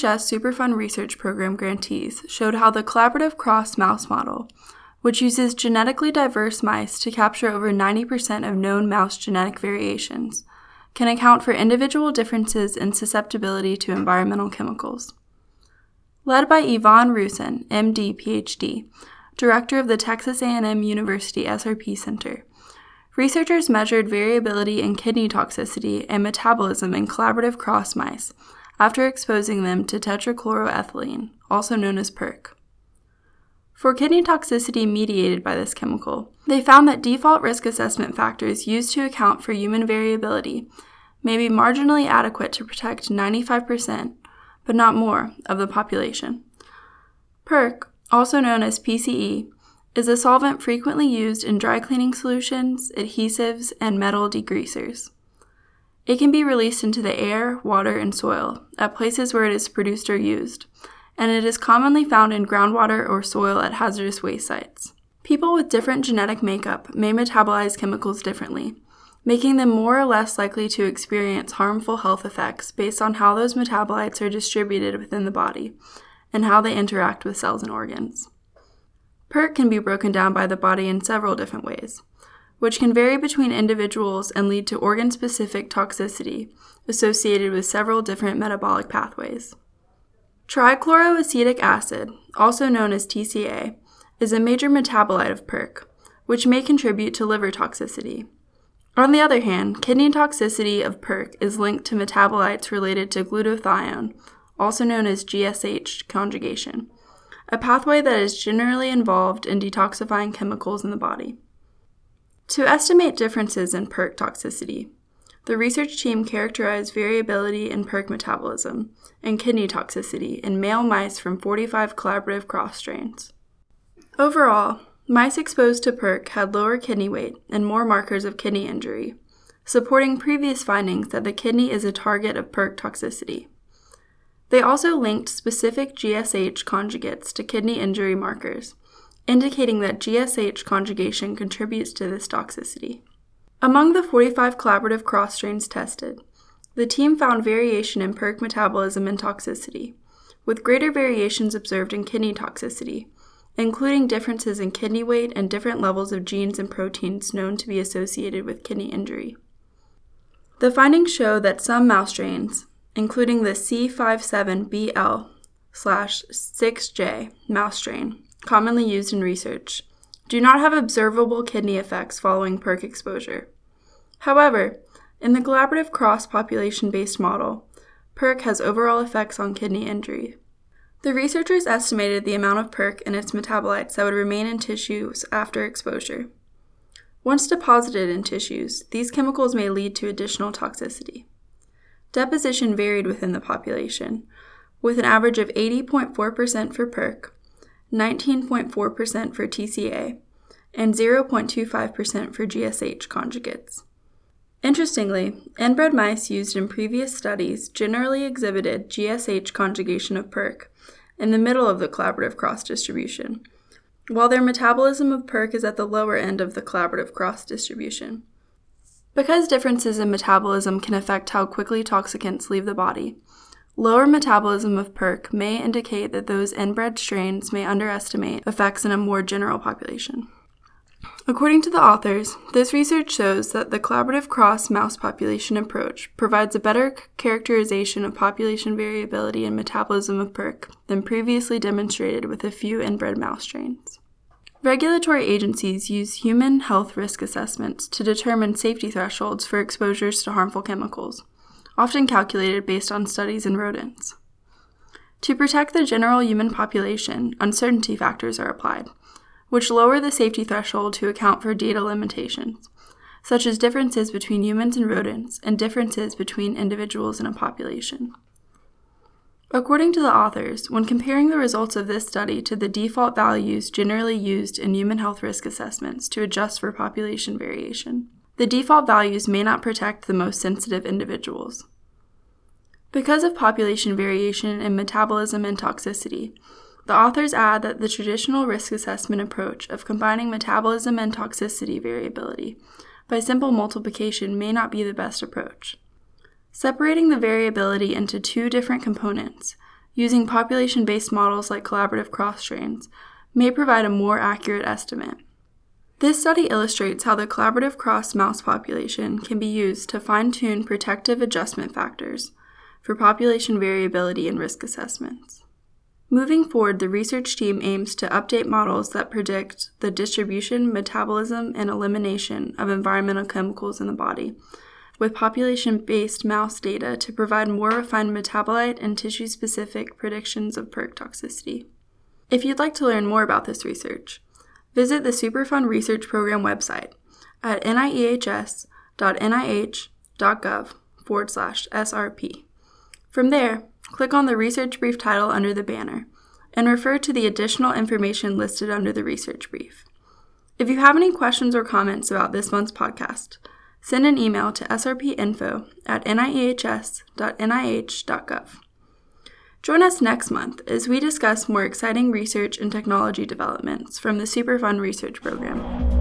NHS Superfund Research Program grantees showed how the collaborative cross mouse model, which uses genetically diverse mice to capture over 90% of known mouse genetic variations, can account for individual differences in susceptibility to environmental chemicals. Led by Yvonne Rusin, MD, PhD, director of the Texas A&M University SRP Center, researchers measured variability in kidney toxicity and metabolism in collaborative cross mice after exposing them to tetrachloroethylene, also known as PERC. For kidney toxicity mediated by this chemical, they found that default risk assessment factors used to account for human variability may be marginally adequate to protect 95%, but not more, of the population. PERC, also known as PCE, is a solvent frequently used in dry cleaning solutions, adhesives, and metal degreasers. It can be released into the air, water, and soil at places where it is produced or used, and it is commonly found in groundwater or soil at hazardous waste sites. People with different genetic makeup may metabolize chemicals differently, making them more or less likely to experience harmful health effects based on how those metabolites are distributed within the body and how they interact with cells and organs. PERT can be broken down by the body in several different ways, which can vary between individuals and lead to organ specific toxicity associated with several different metabolic pathways. Trichloroacetic acid, also known as TCA, is a major metabolite of PERC, which may contribute to liver toxicity. On the other hand, kidney toxicity of PERC is linked to metabolites related to glutathione, also known as GSH conjugation, a pathway that is generally involved in detoxifying chemicals in the body. To estimate differences in PERC toxicity, the research team characterized variability in PERC metabolism and kidney toxicity in male mice from 45 collaborative cross strains. Overall, mice exposed to PERC had lower kidney weight and more markers of kidney injury, supporting previous findings that the kidney is a target of PERC toxicity. They also linked specific GSH conjugates to kidney injury markers, indicating that GSH conjugation contributes to this toxicity. Among the 45 collaborative cross strains tested, the team found variation in PERC metabolism and toxicity, with greater variations observed in kidney toxicity, including differences in kidney weight and different levels of genes and proteins known to be associated with kidney injury. The findings show that some mouse strains, including the C57BL 6J mouse strain, commonly used in research, do not have observable kidney effects following PERC exposure. However, in the collaborative cross population based model, PERC has overall effects on kidney injury. The researchers estimated the amount of PERC and its metabolites that would remain in tissues after exposure. Once deposited in tissues, these chemicals may lead to additional toxicity. Deposition varied within the population, with an average of 80.4% for PERC 19.4% for TCA, and 0.25% for GSH conjugates. Interestingly, inbred mice used in previous studies generally exhibited GSH conjugation of PERC in the middle of the collaborative cross distribution, while their metabolism of PERC is at the lower end of the collaborative cross distribution. Because differences in metabolism can affect how quickly toxicants leave the body, Lower metabolism of PERC may indicate that those inbred strains may underestimate effects in a more general population. According to the authors, this research shows that the collaborative cross mouse population approach provides a better characterization of population variability in metabolism of PERC than previously demonstrated with a few inbred mouse strains. Regulatory agencies use human health risk assessments to determine safety thresholds for exposures to harmful chemicals often calculated based on studies in rodents. To protect the general human population, uncertainty factors are applied, which lower the safety threshold to account for data limitations, such as differences between humans and rodents and differences between individuals in a population. According to the authors, when comparing the results of this study to the default values generally used in human health risk assessments to adjust for population variation, the default values may not protect the most sensitive individuals. Because of population variation in metabolism and toxicity, the authors add that the traditional risk assessment approach of combining metabolism and toxicity variability by simple multiplication may not be the best approach. Separating the variability into two different components, using population based models like collaborative cross strains, may provide a more accurate estimate. This study illustrates how the collaborative cross mouse population can be used to fine tune protective adjustment factors for population variability and risk assessments. Moving forward, the research team aims to update models that predict the distribution, metabolism, and elimination of environmental chemicals in the body, with population based mouse data to provide more refined metabolite and tissue specific predictions of perk toxicity. If you'd like to learn more about this research, visit the Superfund Research Program website at niehs.nih.gov forward slash SRP. From there, click on the research brief title under the banner and refer to the additional information listed under the research brief. If you have any questions or comments about this month's podcast, send an email to srpinfo at niehs.nih.gov. Join us next month as we discuss more exciting research and technology developments from the Superfund Research Program.